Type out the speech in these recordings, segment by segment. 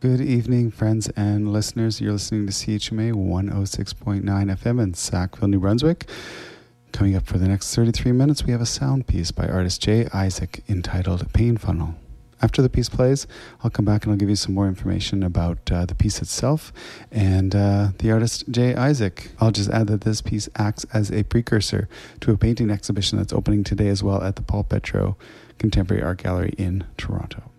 Good evening, friends and listeners. You're listening to CHMA 106.9 FM in Sackville, New Brunswick. Coming up for the next 33 minutes, we have a sound piece by artist Jay Isaac entitled Pain Funnel. After the piece plays, I'll come back and I'll give you some more information about uh, the piece itself and uh, the artist Jay Isaac. I'll just add that this piece acts as a precursor to a painting exhibition that's opening today as well at the Paul Petro Contemporary Art Gallery in Toronto.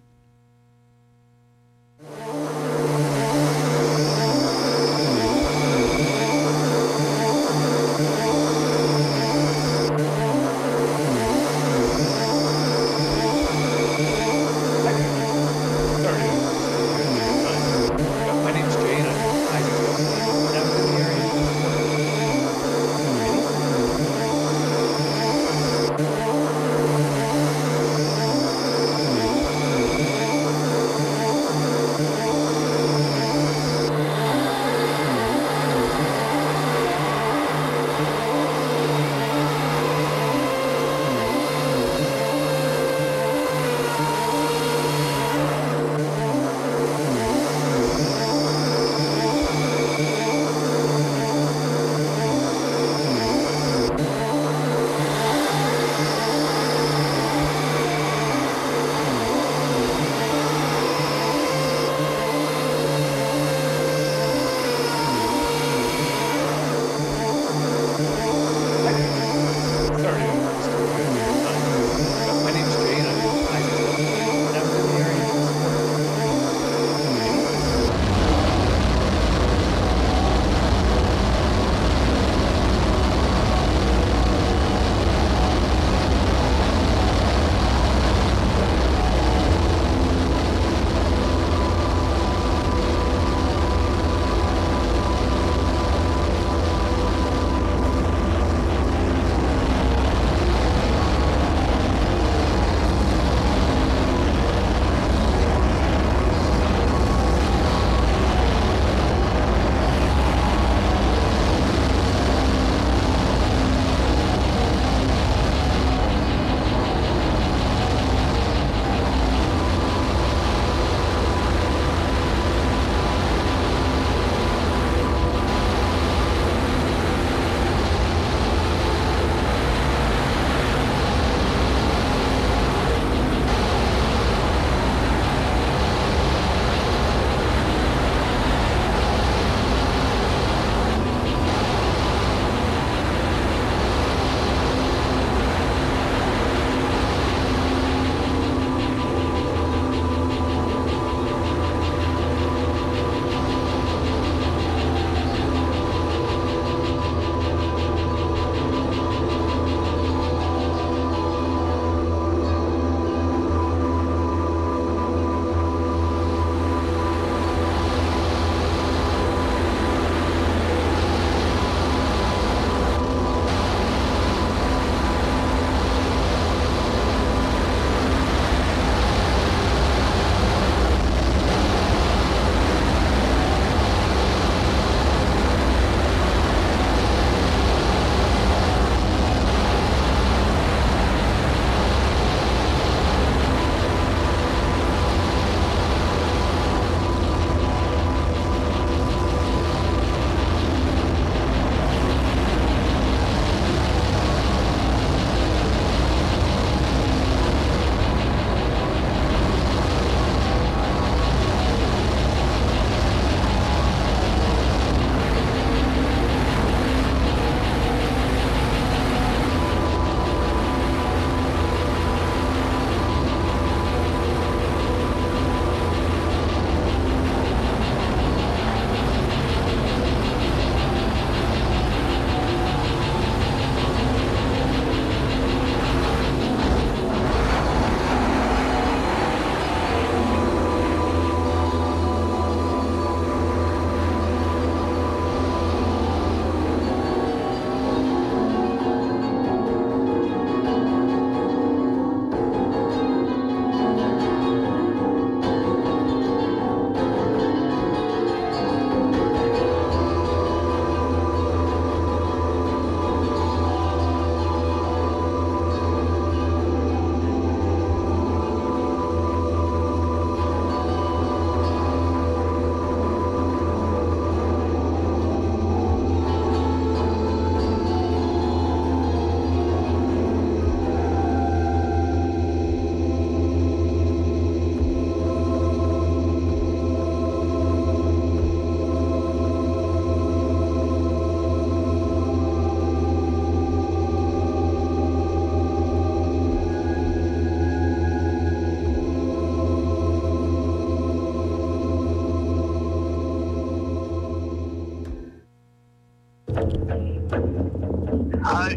I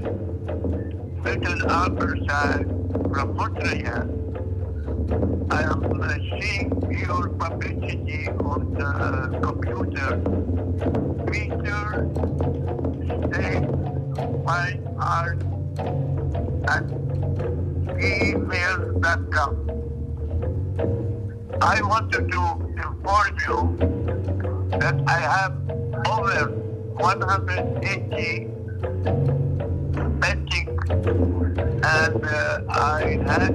Milton Alberside from Montreal. I am uh, seeing your publicity on the computer. Peter, say, why are at email.com. I wanted to inform you that I have over 180 betting and uh, I had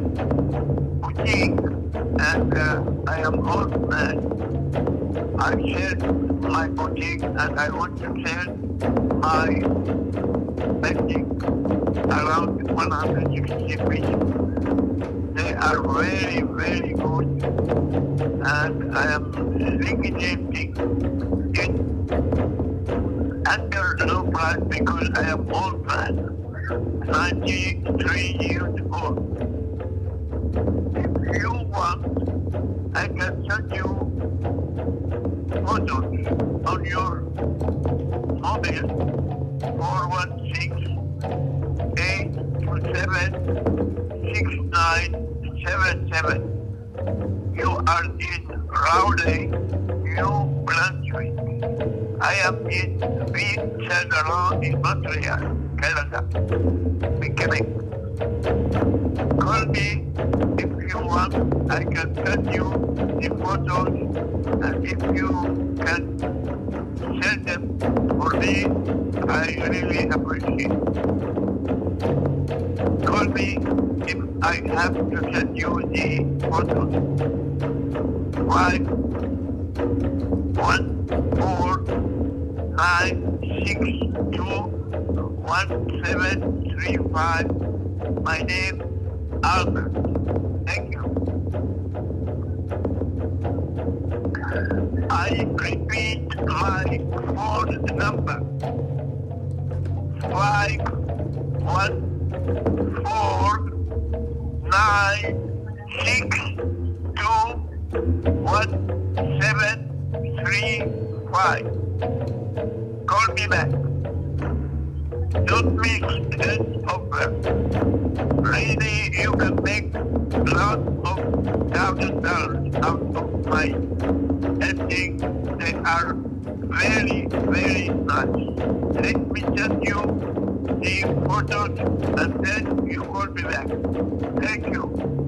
boutique and uh, I am old man. I shared my boutique and I want to sell my betting around 160 pieces. They are very, very good and I am liquidating it because I am old man, 93 years old. If you want, I can send you photos on your mobile 416 827 6977. You are in Rowley, New Brunswick. I am in Saint in Montreal, Canada, in Quebec. Call me if you want. I can send you the photos, and if you can send them for me, I really appreciate. Call me if I have to send you the photos. Five, one, four, nine, six, two, one, seven, three, five. My name, Albert. Thank you. I repeat my phone number. Five, one, four, nine, six, two, one, seven, three, five. Call me back. Don't miss that offer. Really, you can make lots of thousand dollars out of my ending. They are very, very nice. Let me send you the photos and then you call me back. Thank you.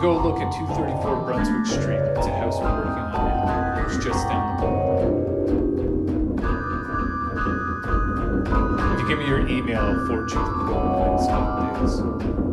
go look at 234 Brunswick Street. It's a house we're working on now. It's just down the block. If you give me your email, I'll forward you the.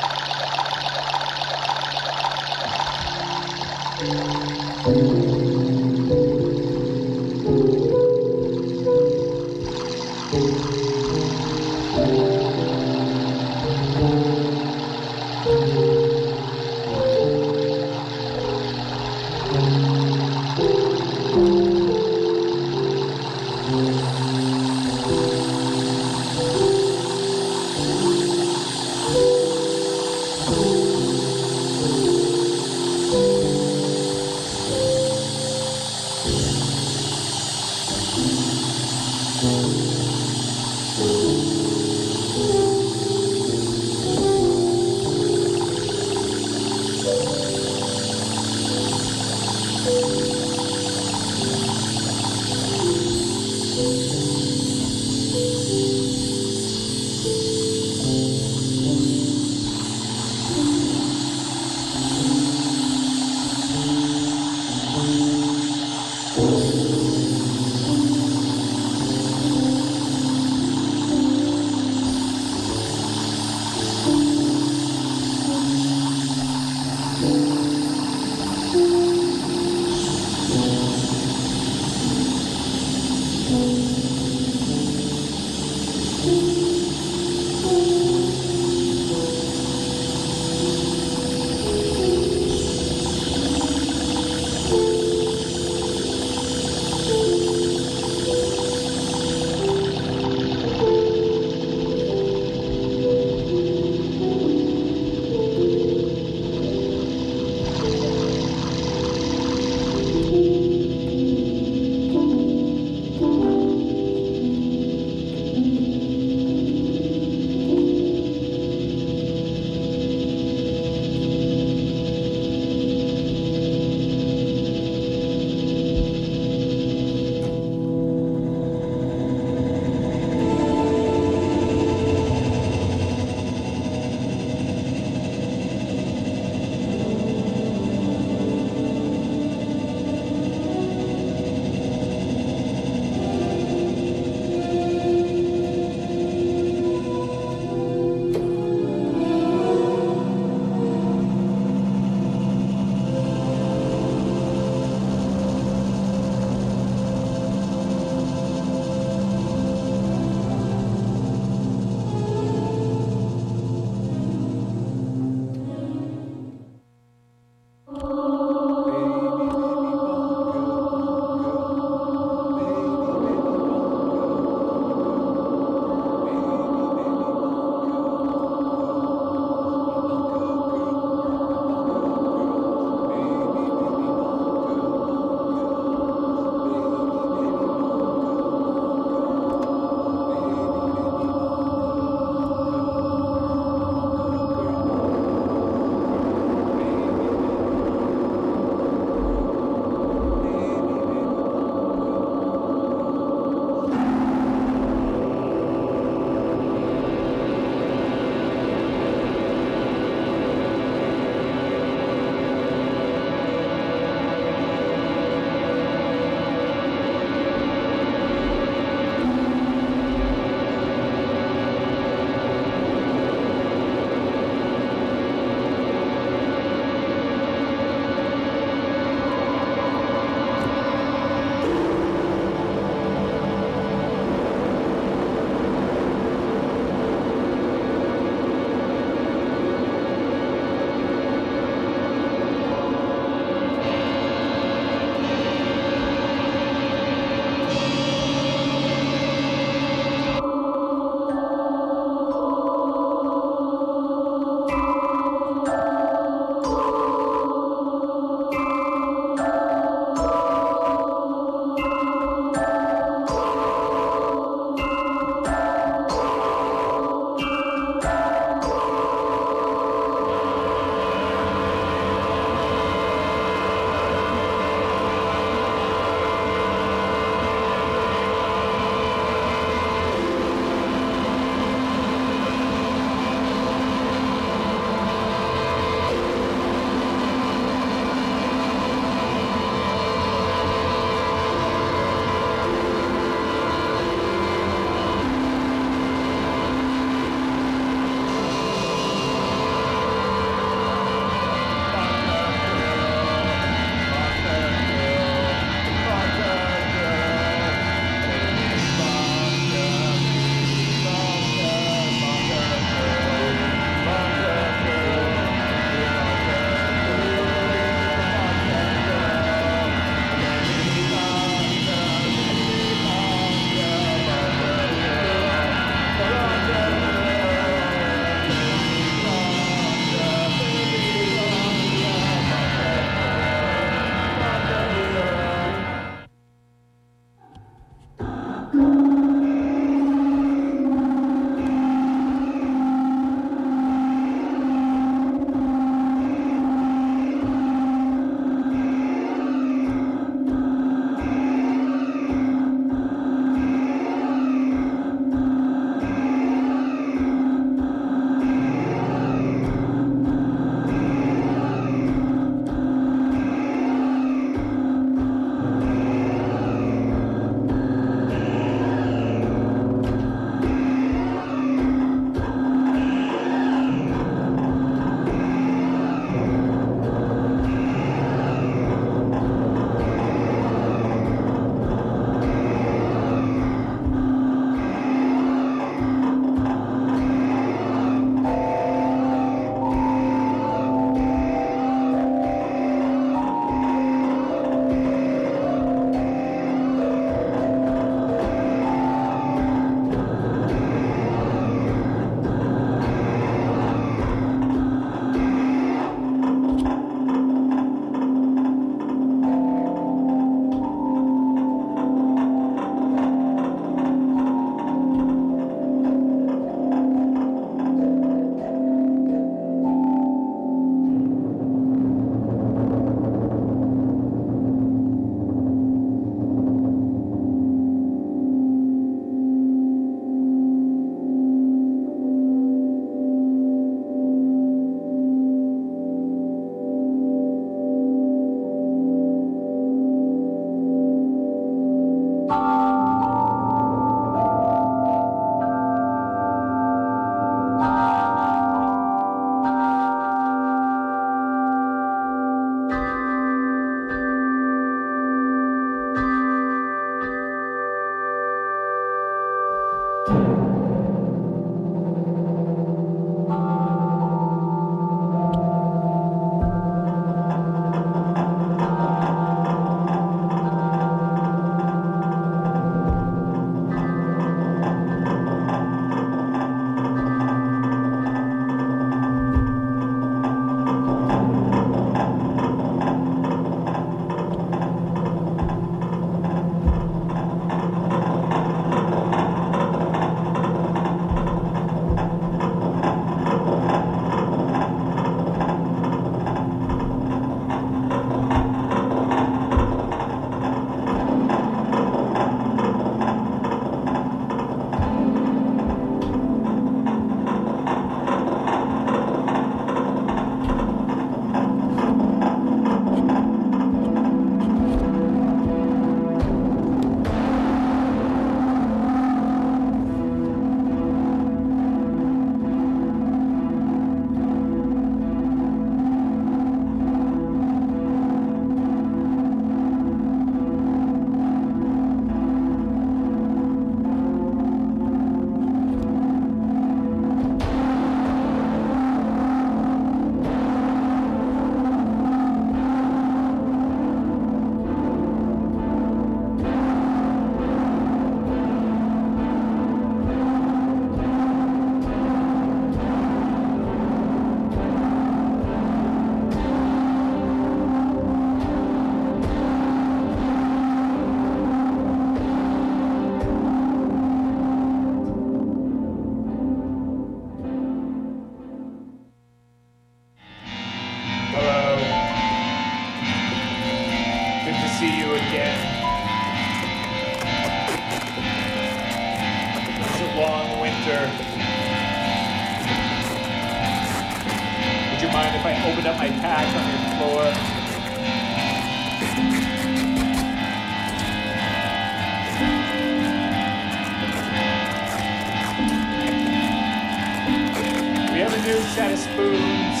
Set of spoons.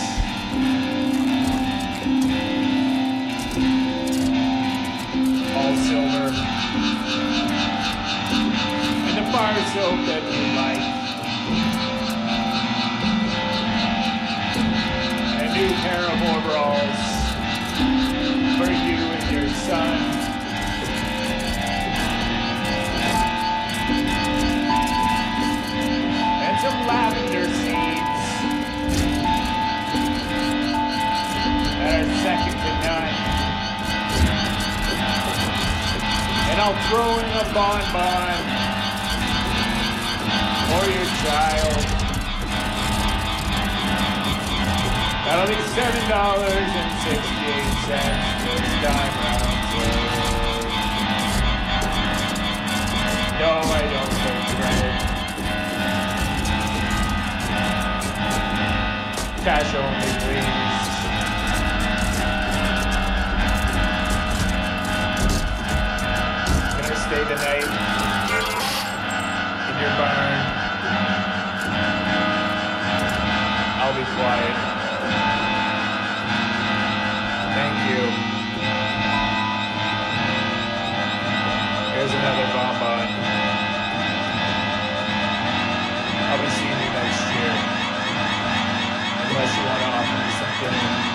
All silver. And the bar soap And I'll throw in a bonbon for your child. That'll be seven dollars and sixty-eight cents this time round. No, I don't take credit. Cash only, please. Stay the night in your barn. I'll be quiet. Thank you. Here's another bonbon. I'll be seeing you next year. Unless you want to offer me something.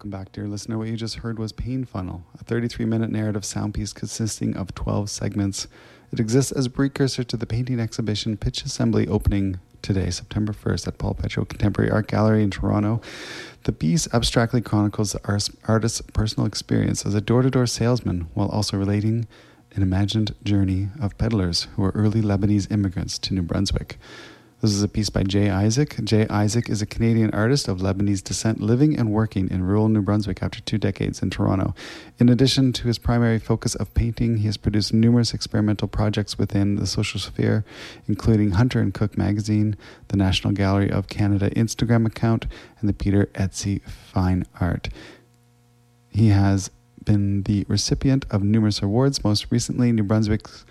Welcome back, dear listener. What you just heard was Pain Funnel, a 33 minute narrative sound piece consisting of 12 segments. It exists as a precursor to the painting exhibition Pitch Assembly opening today, September 1st, at Paul Petro Contemporary Art Gallery in Toronto. The piece abstractly chronicles the artist's personal experience as a door to door salesman while also relating an imagined journey of peddlers who were early Lebanese immigrants to New Brunswick. This is a piece by Jay Isaac. Jay Isaac is a Canadian artist of Lebanese descent living and working in rural New Brunswick after two decades in Toronto. In addition to his primary focus of painting, he has produced numerous experimental projects within the social sphere, including Hunter and Cook magazine, the National Gallery of Canada Instagram account, and the Peter Etsy Fine Art. He has been the recipient of numerous awards, most recently New Brunswick's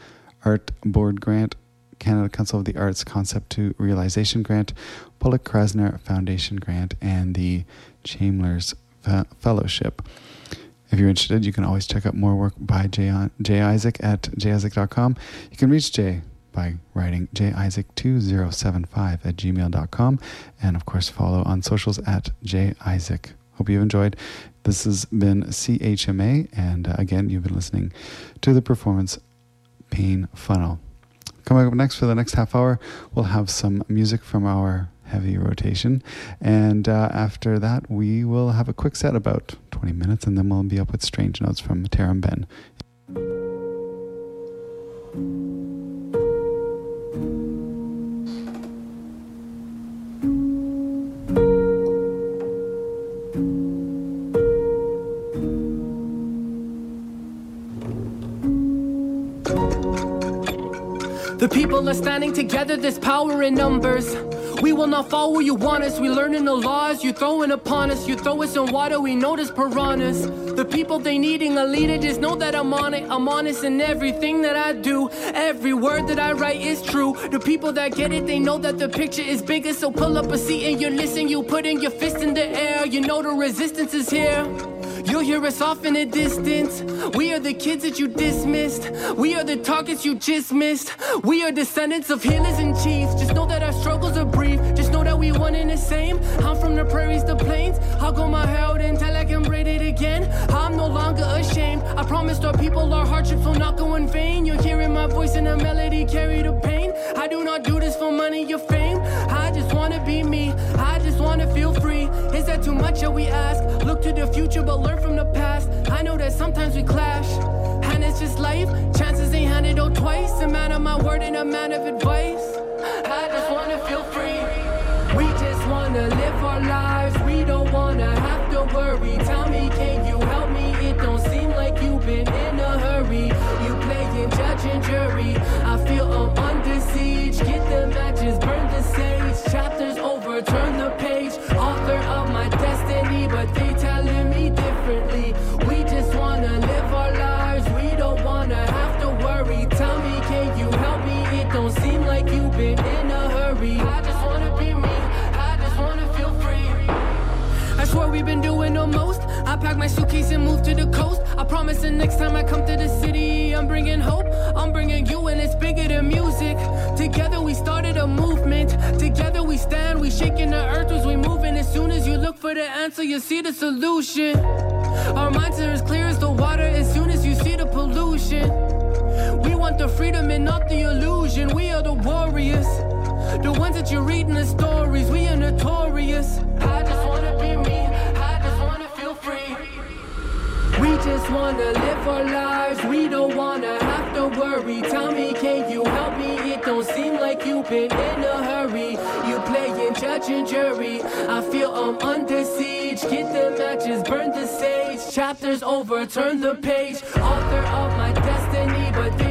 Art Board Grant, Canada Council of the Arts Concept to Realization Grant, Pollock Krasner Foundation Grant, and the Chalmers Fe- Fellowship. If you're interested, you can always check out more work by Jay, Jay Isaac at jayisaac.com. You can reach Jay by writing jisaac2075 at gmail.com and, of course, follow on socials at jisaac. Hope you've enjoyed. This has been CHMA, and uh, again, you've been listening to the performance Pain Funnel. Coming up next for the next half hour, we'll have some music from our heavy rotation. And uh, after that, we will have a quick set about 20 minutes, and then we'll be up with Strange Notes from Taram Ben. Are standing together, there's power in numbers. We will not fall where you want us. We learning the laws you throwing upon us. You throw us in water, we notice piranhas. The people they needing a leader, just know that I'm on it. I'm honest in everything that I do. Every word that I write is true. The people that get it, they know that the picture is bigger. So pull up a seat and you listen. You put in your fist in the air. You know the resistance is here. You'll hear us off in the distance. We are the kids that you dismissed. We are the targets you just missed. We are descendants of healers and chiefs. Just know that our struggles are brief. Just one and the same. I'm from the prairies, the plains. I'll go my hair until I can braid it again. I'm no longer ashamed. I promised our people our hardships will not go in vain. You're hearing my voice in a melody, carry the pain. I do not do this for money or fame. I just wanna be me. I just wanna feel free. Is that too much that we ask? Look to the future, but learn from the past. I know that sometimes we clash. And it's just life. Chances ain't handed out twice. A man of my word and a man of advice. I just wanna wanna live our lives. We don't wanna have to worry. Tell me, can you help me? It don't seem like you've been in a hurry. You playing judge and jury. I feel I'm under siege. Get the matches, burn the sage. Chapters over, pack my suitcase and move to the coast. I promise the next time I come to the city, I'm bringing hope. I'm bringing you, and it's bigger than music. Together we started a movement. Together we stand, we shaking the earth as we moving. As soon as you look for the answer, you see the solution. Our minds are as clear as the water as soon as you see the pollution. We want the freedom and not the illusion. We are the warriors. The ones that you read in the stories, we are notorious. Our lives, we don't wanna have to worry. Tell me, can you help me? It don't seem like you've been in a hurry. You playing judge and jury. I feel I'm under siege. Get the matches, burn the sage. Chapters over, turn the page. Author of my destiny, but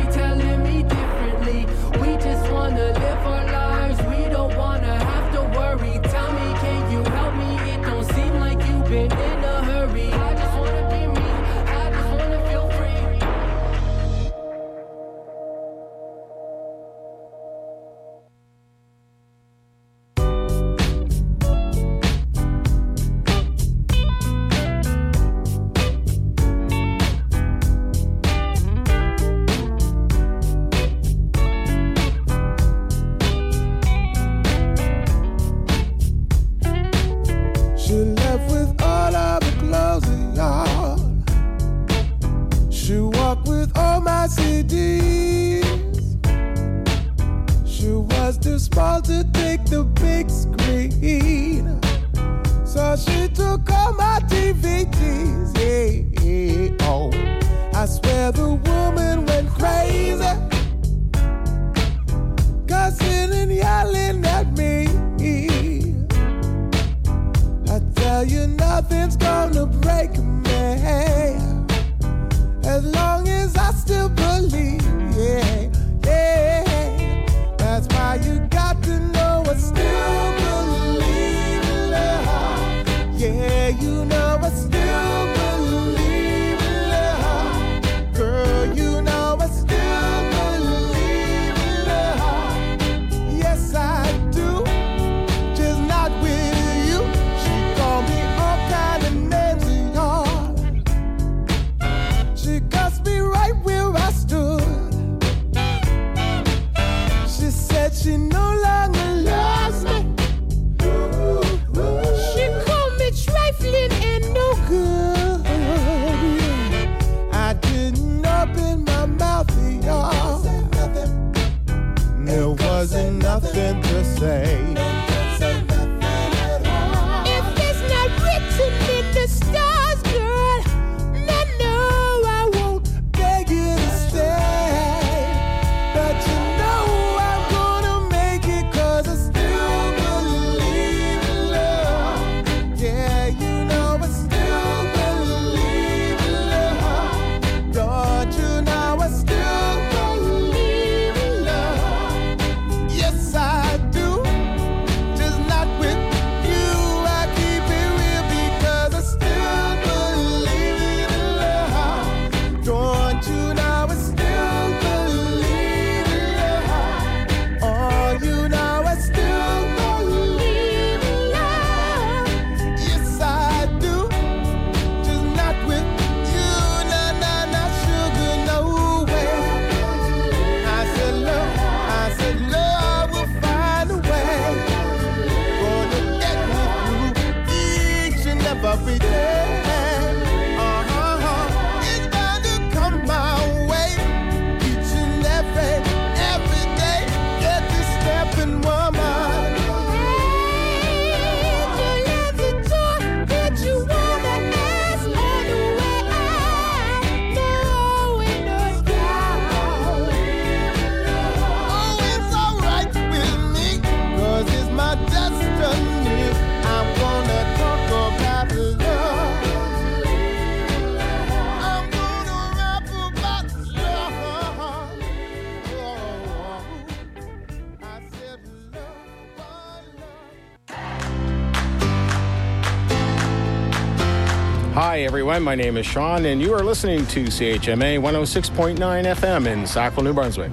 My name is Sean, and you are listening to CHMA 106.9 FM in Sackville, New Brunswick.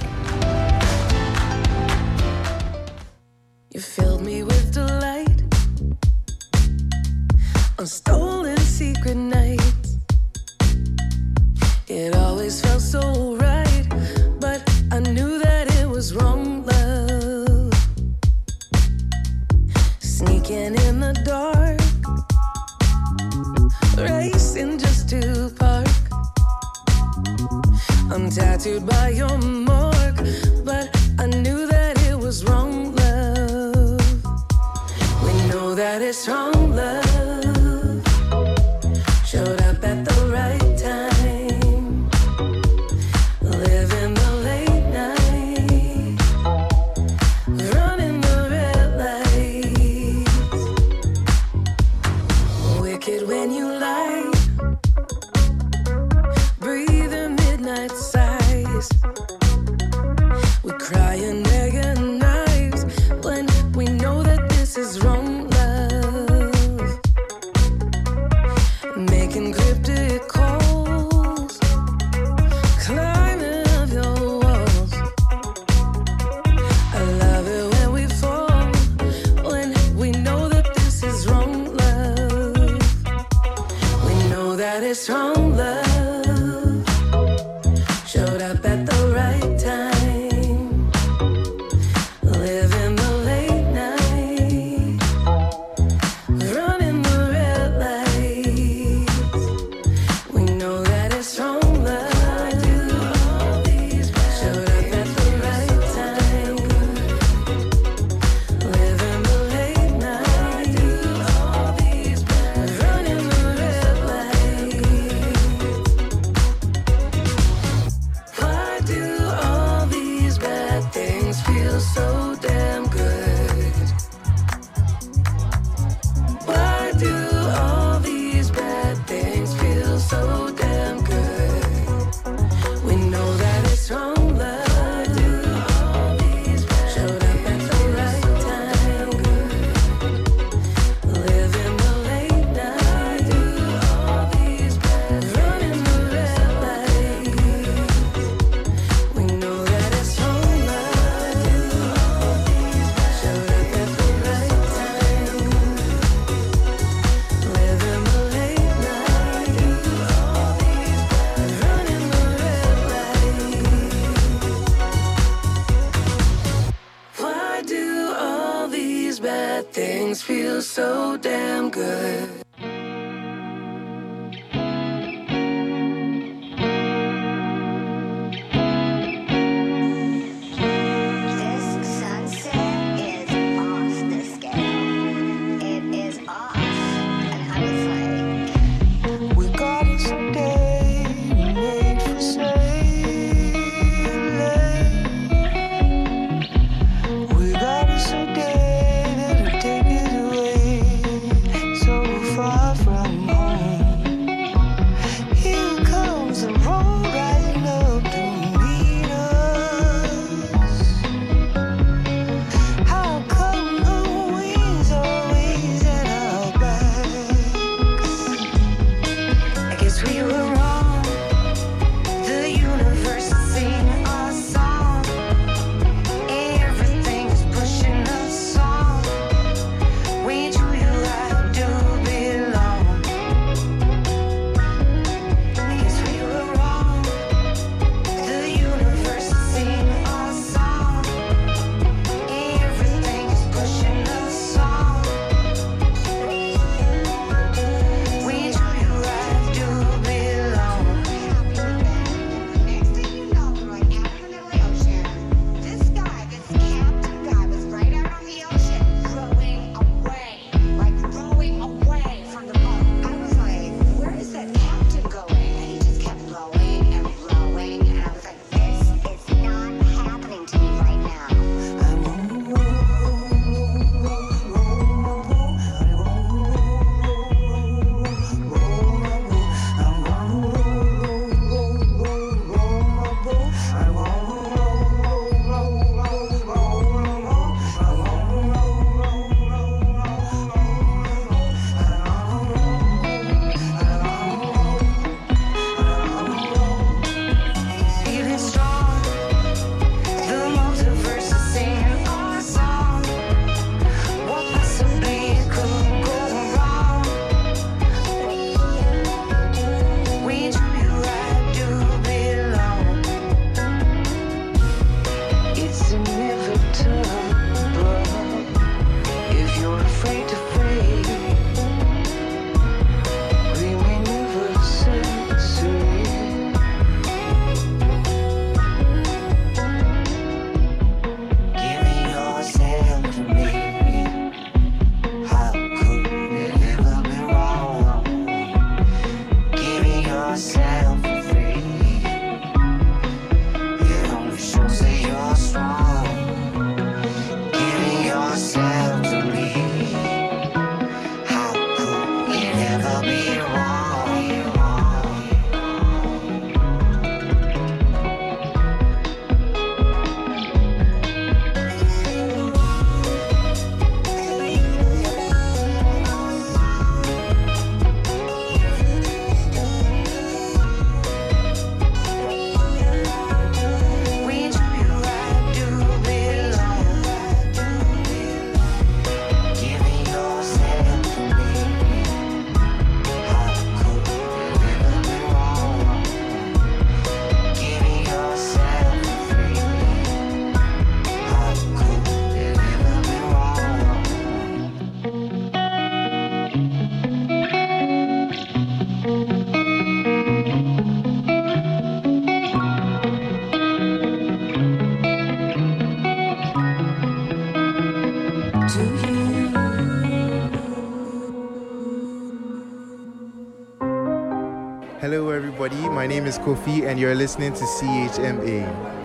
Hello, everybody. My name is Kofi, and you're listening to CHMA.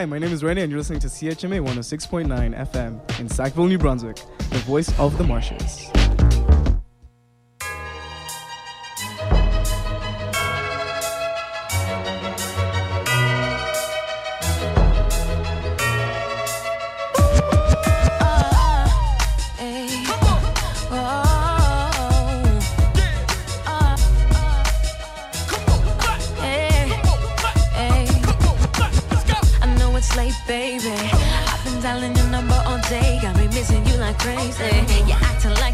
Hi, my name is Rennie, and you're listening to CHMA 106.9 FM in Sackville, New Brunswick, the voice of the marshes.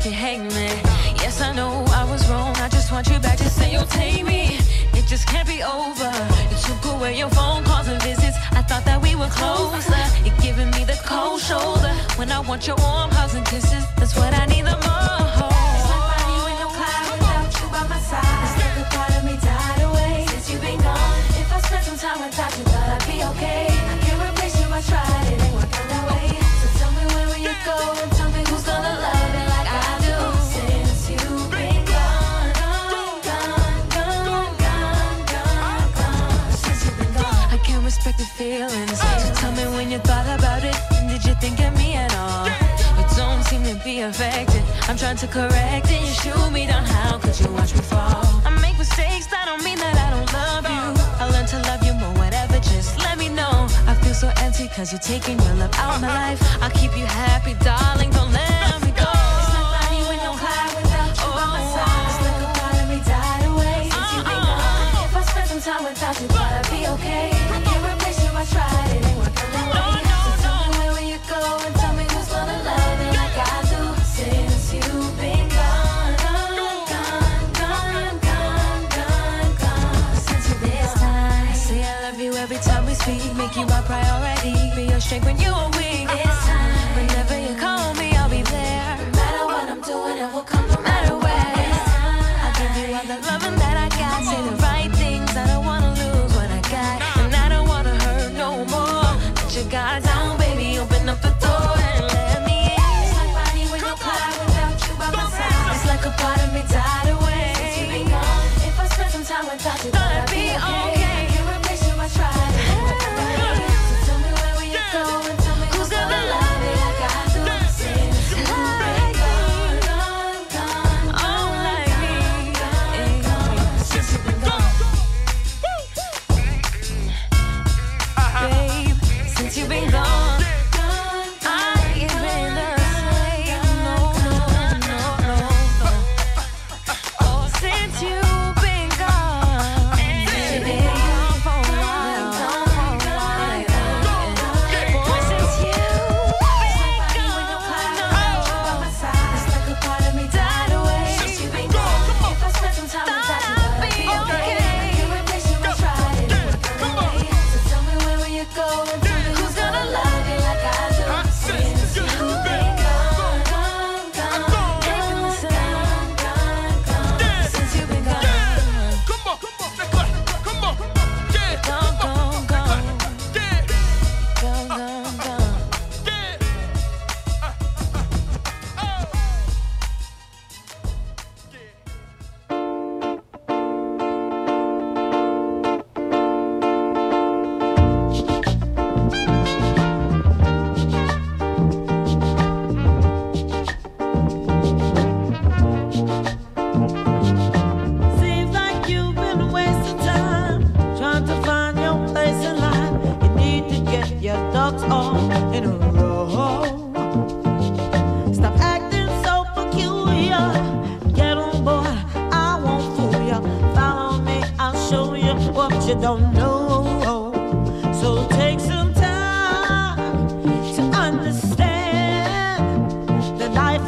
You hate me. Yes, I know I was wrong. I just want you back to say you'll take me. It just can't be over. You took away your phone calls and visits. I thought that we were closer. You're giving me the cold shoulder when I want your warm hugs and kisses. That's what I need the most. Time without you, thought I'd be okay. I can't replace you, I tried, it ain't working that way. So tell me where will you go feelings. So tell me when you thought about it, and did you think of me at all? You don't seem to be affected. I'm trying to correct it. You shoot me down. How could you watch me fall? I make mistakes. That don't mean that I don't love you. I learned to love you more. Whatever, just let me know. I feel so empty because you're taking your love out of my life. I'll keep you happy, darling. Don't let me go. It's like Bonnie with no Clyde without you by my side. It's like a part of me died away since you've been gone. If I spent some time without you, thought I'd be okay. You my priority. Be your strength when you are weak. It's time. Whenever you call me, I'll be there. No matter what I'm doing, I will come no matter where. I'll give you all the loving that I got. Say the right things. I don't wanna lose what I got. And I don't wanna hurt no more. Let your guard down, baby. Open up the door and let me in. It's like Bonnie with no Clyde without you by my side. It's like a part of me died away. Since you've been gone. If I spent some time without you,